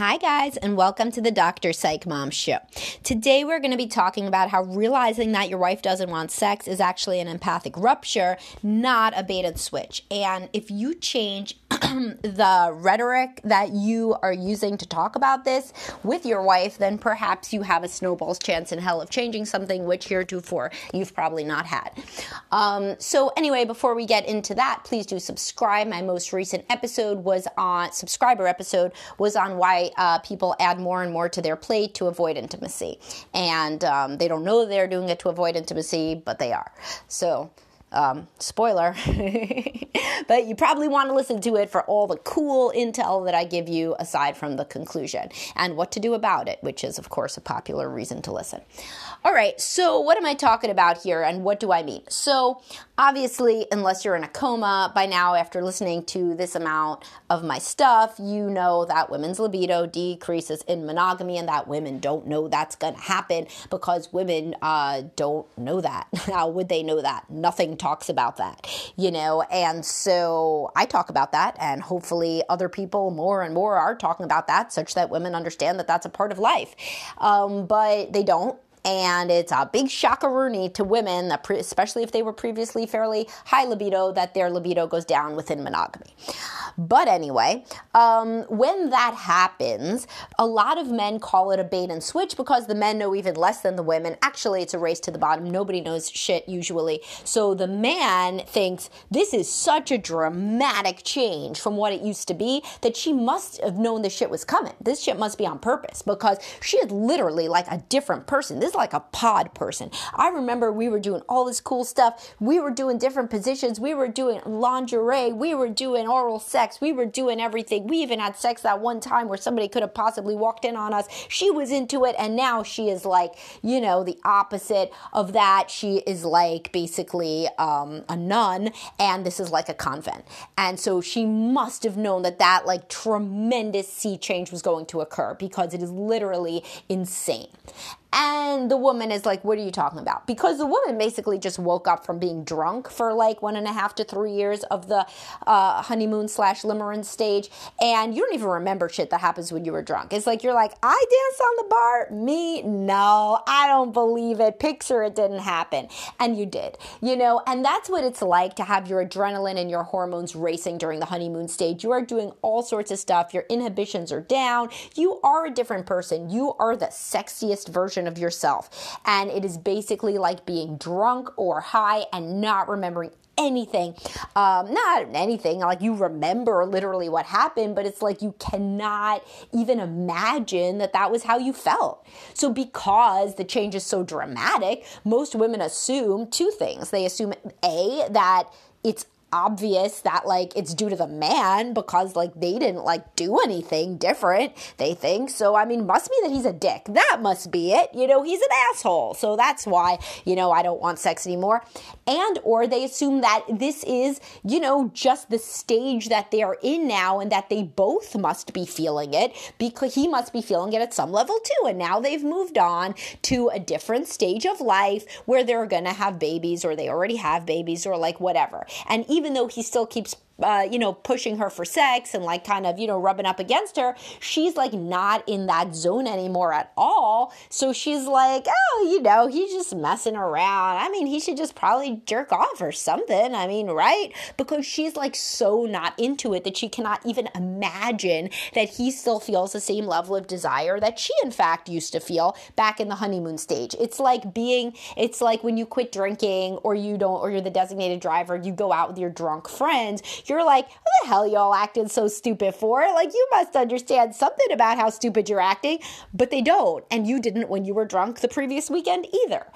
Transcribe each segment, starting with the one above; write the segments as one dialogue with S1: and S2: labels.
S1: Hi, guys, and welcome to the Dr. Psych Mom Show. Today, we're going to be talking about how realizing that your wife doesn't want sex is actually an empathic rupture, not a bait and switch. And if you change the rhetoric that you are using to talk about this with your wife, then perhaps you have a snowball's chance in hell of changing something which heretofore you've probably not had. Um, so, anyway, before we get into that, please do subscribe. My most recent episode was on subscriber episode was on why uh, people add more and more to their plate to avoid intimacy. And um, they don't know they're doing it to avoid intimacy, but they are. So, um, spoiler, but you probably want to listen to it for all the cool intel that I give you aside from the conclusion and what to do about it, which is, of course, a popular reason to listen. All right, so what am I talking about here and what do I mean? So, obviously, unless you're in a coma by now, after listening to this amount of my stuff, you know that women's libido decreases in monogamy and that women don't know that's going to happen because women uh, don't know that. How would they know that? Nothing talks about that, you know? And so I talk about that, and hopefully other people more and more are talking about that such that women understand that that's a part of life. Um, but they don't and it's a big shockaroonie to women, especially if they were previously fairly high libido, that their libido goes down within monogamy. But anyway, um, when that happens, a lot of men call it a bait and switch because the men know even less than the women. Actually, it's a race to the bottom. Nobody knows shit usually. So the man thinks this is such a dramatic change from what it used to be that she must have known this shit was coming. This shit must be on purpose because she is literally like a different person. This like a pod person. I remember we were doing all this cool stuff. We were doing different positions. We were doing lingerie. We were doing oral sex. We were doing everything. We even had sex that one time where somebody could have possibly walked in on us. She was into it, and now she is like, you know, the opposite of that. She is like basically um, a nun, and this is like a convent. And so she must have known that that like tremendous sea change was going to occur because it is literally insane. And the woman is like, What are you talking about? Because the woman basically just woke up from being drunk for like one and a half to three years of the uh, honeymoon slash limerence stage. And you don't even remember shit that happens when you were drunk. It's like, you're like, I danced on the bar. Me? No, I don't believe it. Picture it didn't happen. And you did, you know? And that's what it's like to have your adrenaline and your hormones racing during the honeymoon stage. You are doing all sorts of stuff. Your inhibitions are down. You are a different person. You are the sexiest version version of yourself. And it is basically like being drunk or high and not remembering anything. Um, not anything, like you remember literally what happened, but it's like you cannot even imagine that that was how you felt. So, because the change is so dramatic, most women assume two things. They assume A, that it's obvious that like it's due to the man because like they didn't like do anything different they think. So i mean must be that he's a dick. That must be it. You know he's an asshole. So that's why you know i don't want sex anymore. And or they assume that this is you know just the stage that they're in now and that they both must be feeling it because he must be feeling it at some level too. And now they've moved on to a different stage of life where they're gonna have babies or they already have babies or like whatever. And even even though he still keeps uh, you know, pushing her for sex and like kind of, you know, rubbing up against her, she's like not in that zone anymore at all. So she's like, oh, you know, he's just messing around. I mean, he should just probably jerk off or something. I mean, right? Because she's like so not into it that she cannot even imagine that he still feels the same level of desire that she, in fact, used to feel back in the honeymoon stage. It's like being, it's like when you quit drinking or you don't, or you're the designated driver, you go out with your drunk friends you're like, what the hell y'all acting so stupid for? Like, you must understand something about how stupid you're acting, but they don't. And you didn't when you were drunk the previous weekend either.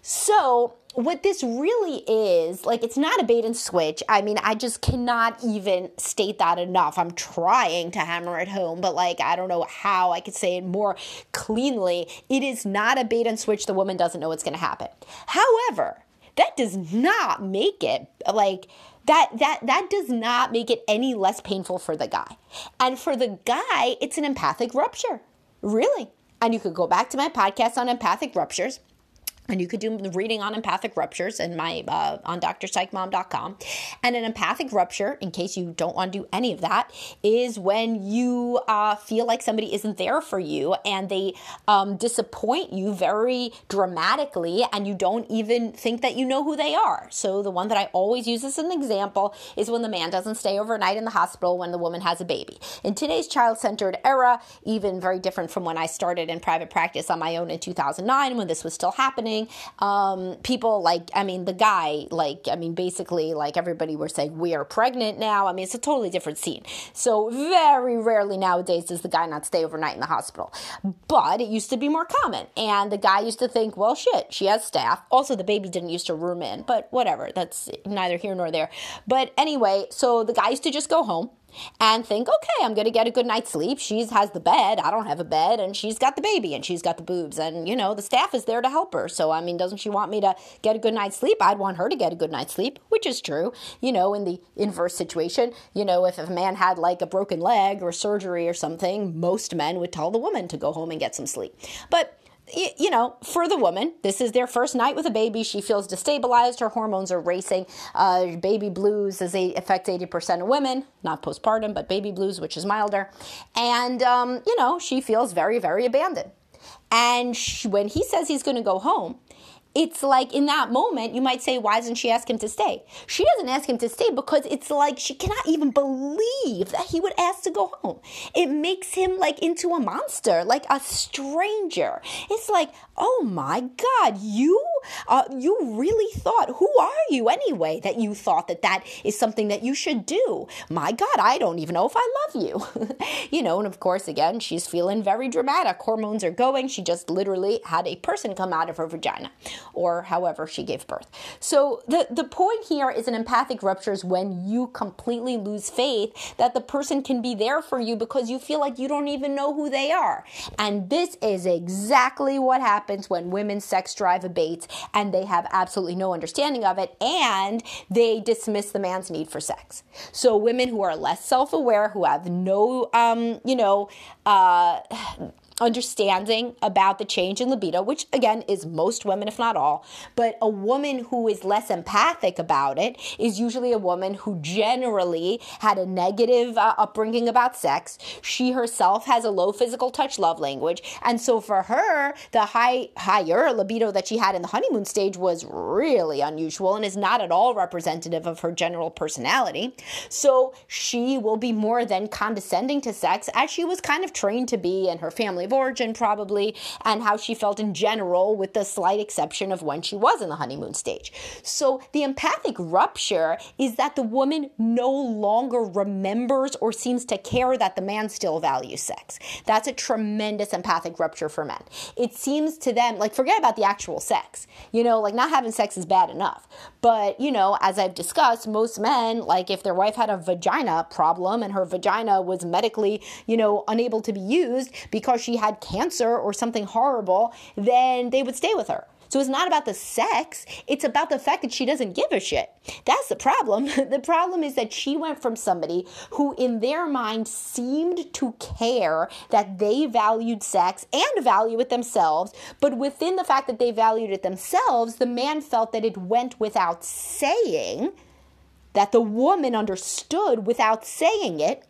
S1: So, what this really is, like, it's not a bait and switch. I mean, I just cannot even state that enough. I'm trying to hammer it home, but like, I don't know how I could say it more cleanly. It is not a bait and switch. The woman doesn't know what's going to happen. However, that does not make it like that that that does not make it any less painful for the guy. And for the guy, it's an empathic rupture. Really. And you could go back to my podcast on empathic ruptures and you could do reading on empathic ruptures in my uh, on drpsychmom.com and an empathic rupture in case you don't want to do any of that is when you uh, feel like somebody isn't there for you and they um, disappoint you very dramatically and you don't even think that you know who they are. So the one that i always use as an example is when the man doesn't stay overnight in the hospital when the woman has a baby. In today's child-centered era even very different from when i started in private practice on my own in 2009 when this was still happening Um, people like, I mean, the guy, like, I mean, basically, like everybody were saying, we are pregnant now. I mean, it's a totally different scene. So, very rarely nowadays does the guy not stay overnight in the hospital. But it used to be more common. And the guy used to think, well, shit, she has staff. Also, the baby didn't used to room in, but whatever. That's neither here nor there. But anyway, so the guy used to just go home and think, okay, I'm going to get a good night's sleep. She has the bed. I don't have a bed. And she's got the baby and she's got the boobs. And, you know, the staff is there to help her. So, I mean, doesn't she want me to get a good night's sleep? I'd want her to get a good night's sleep, which is true. You know, in the inverse situation, you know, if a man had like a broken leg or surgery or something, most men would tell the woman to go home and get some sleep. But, you know, for the woman, this is their first night with a baby. She feels destabilized. Her hormones are racing. Uh, baby blues is a, affects 80% of women, not postpartum, but baby blues, which is milder. And, um, you know, she feels very, very abandoned. And she, when he says he's going to go home, it's like in that moment, you might say, why doesn't she ask him to stay? She doesn't ask him to stay because it's like she cannot even believe that he would ask to go home. It makes him like into a monster, like a stranger. It's like, oh my God, you, uh, you really thought, who are you anyway, that you thought that that is something that you should do? My God, I don't even know if I love you. you know, and of course, again, she's feeling very dramatic. Hormones are going. She just literally had a person come out of her vagina or however she gave birth. So the, the point here is an empathic rupture is when you completely lose faith that the person can be there for you because you feel like you don't even know who they are. And this is exactly what happens when women's sex drive abates and they have absolutely no understanding of it and they dismiss the man's need for sex. So women who are less self-aware, who have no, um, you know, uh, understanding about the change in libido, which again is most women, if not all. But a woman who is less empathic about it is usually a woman who generally had a negative uh, upbringing about sex. She herself has a low physical touch love language. And so for her, the high, higher libido that she had in the honeymoon stage was really unusual and is not at all representative of her general personality. So she will be more than condescending to sex as she was kind of trained to be in her family family of origin, probably, and how she felt in general, with the slight exception of when she was in the honeymoon stage. So the empathic rupture is that the woman no longer remembers or seems to care that the man still values sex. That's a tremendous empathic rupture for men. It seems to them, like, forget about the actual sex. You know, like, not having sex is bad enough. But, you know, as I've discussed, most men, like, if their wife had a vagina problem and her vagina was medically, you know, unable to be used because had cancer or something horrible, then they would stay with her. So it's not about the sex, it's about the fact that she doesn't give a shit. That's the problem. the problem is that she went from somebody who, in their mind, seemed to care that they valued sex and value it themselves, but within the fact that they valued it themselves, the man felt that it went without saying, that the woman understood without saying it,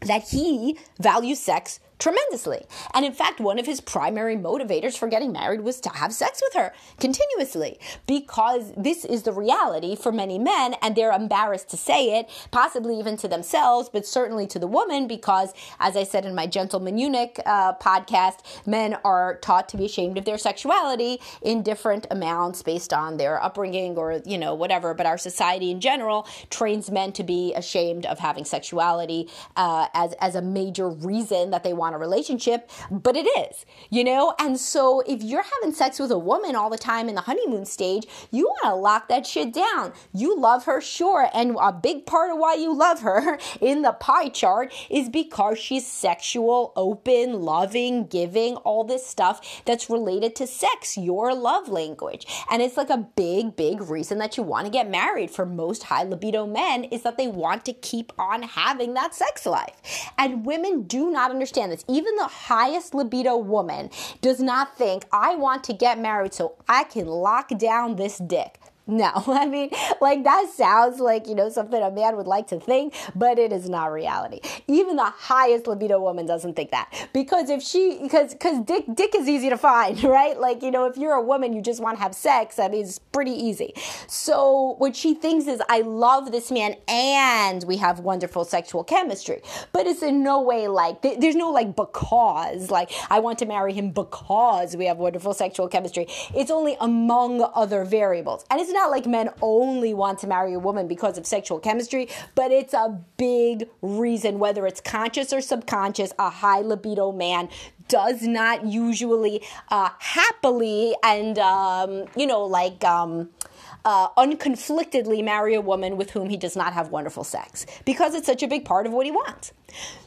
S1: that he values sex tremendously. And in fact, one of his primary motivators for getting married was to have sex with her continuously because this is the reality for many men and they're embarrassed to say it, possibly even to themselves, but certainly to the woman because, as I said in my Gentleman Eunuch uh, podcast, men are taught to be ashamed of their sexuality in different amounts based on their upbringing or, you know, whatever. But our society in general trains men to be ashamed of having sexuality uh, as, as a major reason that they want want a relationship, but it is, you know? And so if you're having sex with a woman all the time in the honeymoon stage, you want to lock that shit down. You love her, sure. And a big part of why you love her in the pie chart is because she's sexual, open, loving, giving, all this stuff that's related to sex, your love language. And it's like a big, big reason that you want to get married for most high libido men is that they want to keep on having that sex life. And women do not understand this Even the highest libido woman does not think, I want to get married so I can lock down this dick. No, I mean, like that sounds like, you know, something a man would like to think, but it is not reality. Even the highest libido woman doesn't think that. Because if she, because, because dick, dick is easy to find, right? Like, you know, if you're a woman, you just want to have sex, I mean, it's pretty easy. So what she thinks is, I love this man and we have wonderful sexual chemistry. But it's in no way like, there's no like because, like, I want to marry him because we have wonderful sexual chemistry. It's only among other variables. And it's like men only want to marry a woman because of sexual chemistry, but it's a big reason, whether it's conscious or subconscious, a high libido man does not usually uh, happily and, um, you know, like, um, uh, unconflictedly marry a woman with whom he does not have wonderful sex because it's such a big part of what he wants.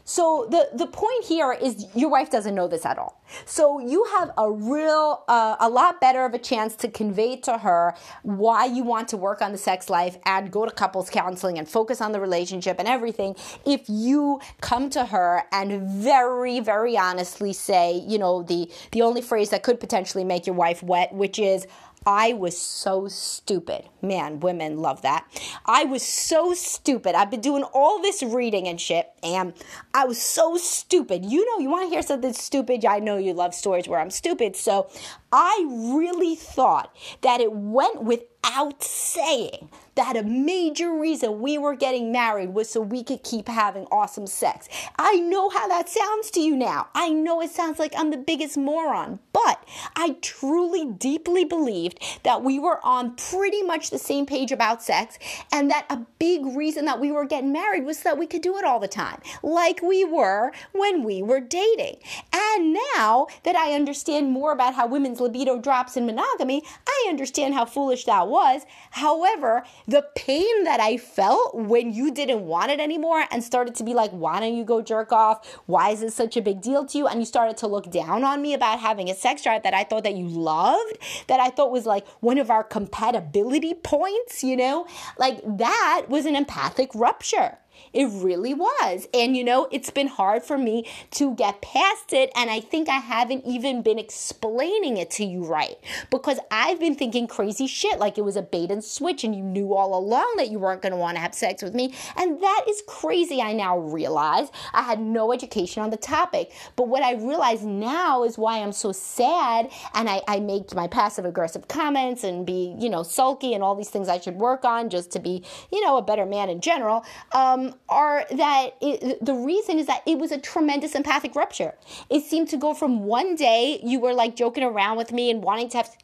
S1: So the the point here is your wife doesn't know this at all. So you have a real uh, a lot better of a chance to convey to her why you want to work on the sex life and go to couples counseling and focus on the relationship and everything if you come to her and very very honestly say, you know, the the only phrase that could potentially make your wife wet, which is I was so stupid. Man, women love that. I was so stupid. I've been doing all this reading and shit, and I was so stupid. You know, you want to hear something stupid? I know you love stories where I'm stupid. So I really thought that it went without saying that a major reason we were getting married was so we could keep having awesome sex. I know how that sounds to you now. I know it sounds like I'm the biggest moron, but I truly, deeply believed that we were on pretty much the same page about sex and that a big reason that we were getting married was so that we could do it all the time, like we were when we were dating. And now that I understand more about how women's libido drops in monogamy, I understand how foolish that was. However, the pain that I felt when you didn't want it anymore and started to be like, why don't you go jerk off? Why is this such a big deal to you? And you started to look down on me about having a sex drive that I thought that you loved, that I thought was like one of our compatibility points, you know? Like that was an empathic rupture. It really was. And you know, it's been hard for me to get past it. And I think I haven't even been explaining it to you right because I've been thinking crazy shit like it was a bait and switch and you knew all along that you weren't going to want to have sex with me. And that is crazy. I now realize I had no education on the topic. But what I realize now is why I'm so sad and I, I make my passive aggressive comments and be, you know, sulky and all these things I should work on just to be, you know, a better man in general. Um, are that it, the reason is that it was a tremendous empathic rupture. It seemed to go from one day you were like joking around with me and wanting to have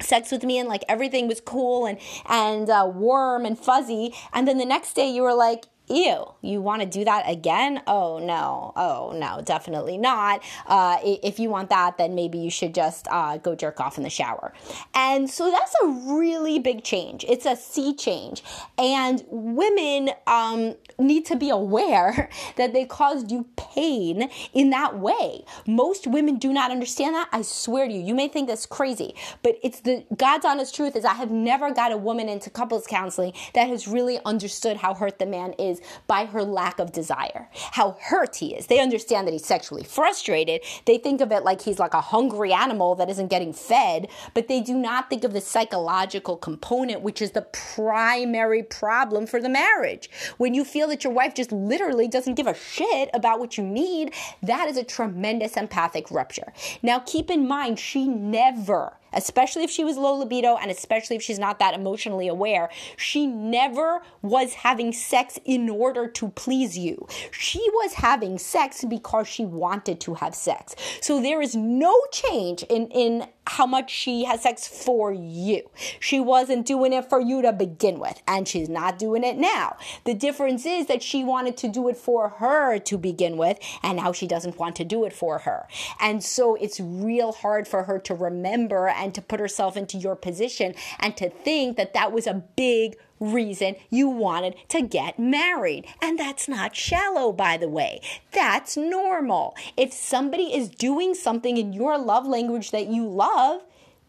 S1: sex with me and like everything was cool and and uh, warm and fuzzy and then the next day you were like ew, you want to do that again? Oh no, oh no, definitely not. Uh, if you want that, then maybe you should just uh, go jerk off in the shower. And so that's a really big change. It's a sea change. And women um, need to be aware that they caused you pain in that way. Most women do not understand that. I swear to you, you may think that's crazy, but it's the God's honest truth is I have never got a woman into couples counseling that has really understood how hurt the man is by her lack of desire, how hurt he is. They understand that he's sexually frustrated. They think of it like he's like a hungry animal that isn't getting fed, but they do not think of the psychological component, which is the primary problem for the marriage. When you feel that your wife just literally doesn't give a shit about what you need, that is a tremendous empathic rupture. Now, keep in mind, she never especially if she was low libido and especially if she's not that emotionally aware, she never was having sex in order to please you. She was having sex because she wanted to have sex. So there is no change in, in how much she has sex for you. She wasn't doing it for you to begin with, and she's not doing it now. The difference is that she wanted to do it for her to begin with, and now she doesn't want to do it for her. And so it's real hard for her to remember and to put herself into your position and to think that that was a big reason you wanted to get married. And that's not shallow, by the way. That's normal. If somebody is doing something in your love language that you love,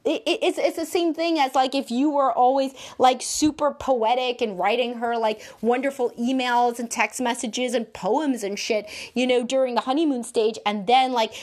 S1: it, it's it's the same thing as like if you were always like super poetic and writing her like wonderful emails and text messages and poems and shit, you know, during the honeymoon stage, and then like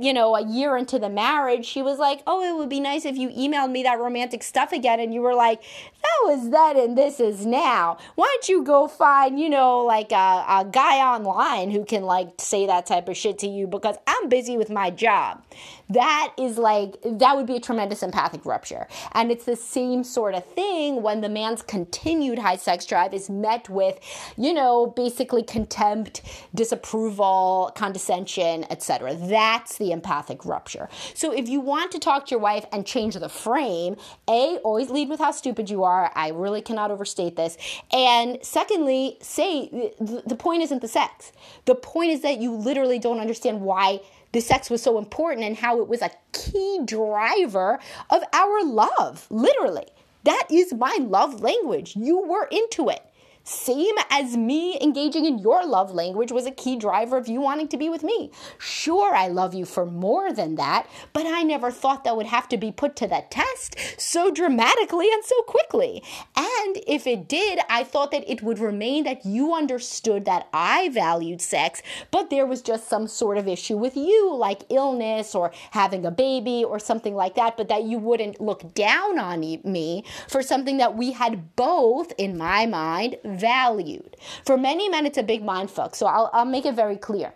S1: you know a year into the marriage, she was like, "Oh, it would be nice if you emailed me that romantic stuff again," and you were like, "That was then, and this is now." Why don't you go find you know like a, a guy online who can like say that type of shit to you because I'm busy with my job. That is like that would be a tremendous empathic rupture. And it's the same sort of thing when the man's continued high sex drive is met with, you know, basically contempt, disapproval, condescension, etc. That's the empathic rupture. So if you want to talk to your wife and change the frame, A, always lead with how stupid you are. I really cannot overstate this. And secondly, say the point isn't the sex. The point is that you literally don't understand why the sex was so important and how it was a key driver of our love. Literally. That is my love language. You were into it same as me engaging in your love language was a key driver of you wanting to be with me. Sure, I love you for more than that, but I never thought that would have to be put to the test so dramatically and so quickly. And if it did, I thought that it would remain that you understood that I valued sex, but there was just some sort of issue with you, like illness or having a baby or something like that, but that you wouldn't look down on me for something that we had both, in my mind, valued. For many men, it's a big mind fuck. So I'll, I'll make it very clear.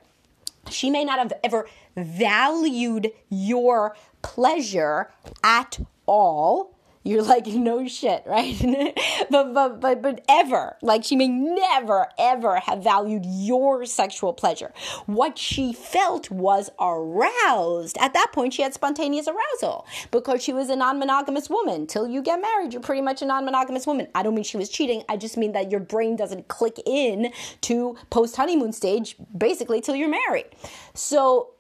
S1: She may not have ever valued your pleasure at all you're like, no shit, right? but, but, but, but ever, like she may never, ever have valued your sexual pleasure. What she felt was aroused. At that point, she had spontaneous arousal because she was a non monogamous woman. Till you get married, you're pretty much a non monogamous woman. I don't mean she was cheating. I just mean that your brain doesn't click in to post honeymoon stage basically till you're married. So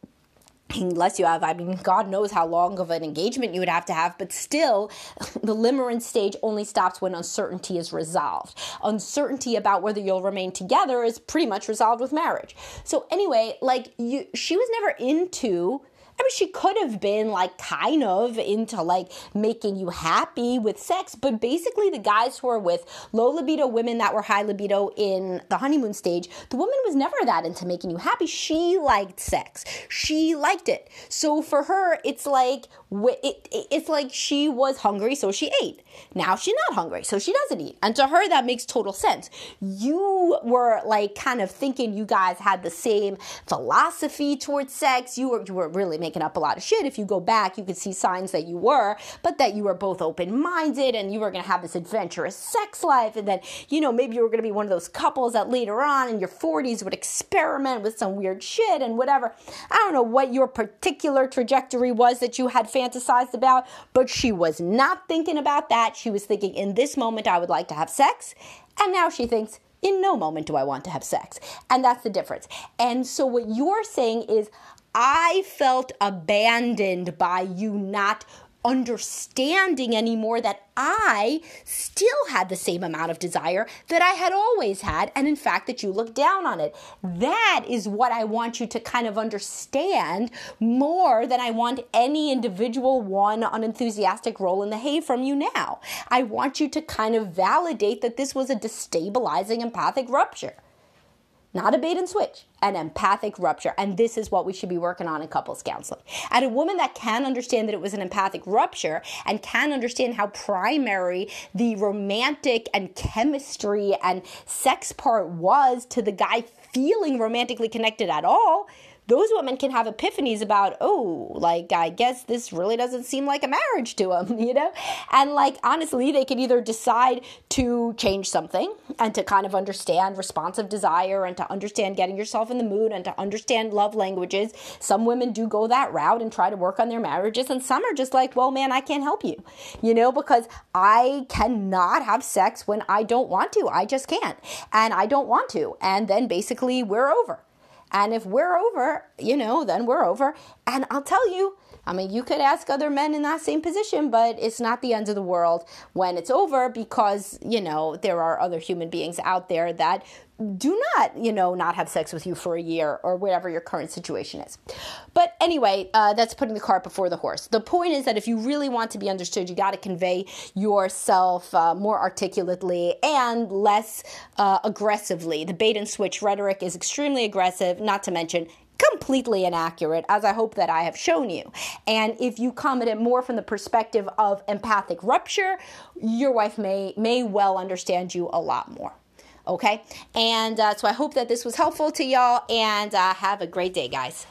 S1: unless you have, I mean, God knows how long of an engagement you would have to have, but still, the limerence stage only stops when uncertainty is resolved. Uncertainty about whether you'll remain together is pretty much resolved with marriage. So, anyway, like, you, she was never into mean, she could have been like kind of into like making you happy with sex, but basically, the guys who are with low libido women that were high libido in the honeymoon stage, the woman was never that into making you happy. She liked sex, she liked it. So for her, it's like it's like she was hungry, so she ate. Now she's not hungry, so she doesn't eat. And to her, that makes total sense. You were like kind of thinking you guys had the same philosophy towards sex. You were you were really making up a lot of shit. If you go back, you could see signs that you were, but that you were both open minded and you were going to have this adventurous sex life. And then, you know, maybe you were going to be one of those couples that later on in your 40s would experiment with some weird shit and whatever. I don't know what your particular trajectory was that you had fantasized about, but she was not thinking about that. She was thinking, in this moment, I would like to have sex. And now she thinks, in no moment do I want to have sex. And that's the difference. And so what you're saying is, I felt abandoned by you not understanding anymore that I still had the same amount of desire that I had always had, and in fact, that you look down on it. That is what I want you to kind of understand more than I want any individual one unenthusiastic roll in the hay from you now. I want you to kind of validate that this was a destabilizing empathic rupture not a bait and switch, an empathic rupture. And this is what we should be working on in couples counseling. And a woman that can understand that it was an empathic rupture and can understand how primary the romantic and chemistry and sex part was to the guy feeling romantically connected at all those women can have epiphanies about, oh, like, I guess this really doesn't seem like a marriage to them, you know? And, like, honestly, they can either decide to change something and to kind of understand responsive desire and to understand getting yourself in the mood and to understand love languages. Some women do go that route and try to work on their marriages, and some are just like, well, man, I can't help you, you know, because I cannot have sex when I don't want to. I just can't. And I don't want to. And then basically, we're over And if we're over, you know, then we're over. And I'll tell you, I mean, you could ask other men in that same position, but it's not the end of the world when it's over because, you know, there are other human beings out there that do not, you know, not have sex with you for a year or whatever your current situation is. But anyway, uh, that's putting the cart before the horse. The point is that if you really want to be understood, you got to convey yourself uh, more articulately and less uh, aggressively. The bait and switch rhetoric is extremely aggressive, not to mention completely inaccurate, as I hope that I have shown you. And if you come at it more from the perspective of empathic rupture, your wife may may well understand you a lot more. Okay, and uh, so I hope that this was helpful to y'all, and uh, have a great day, guys.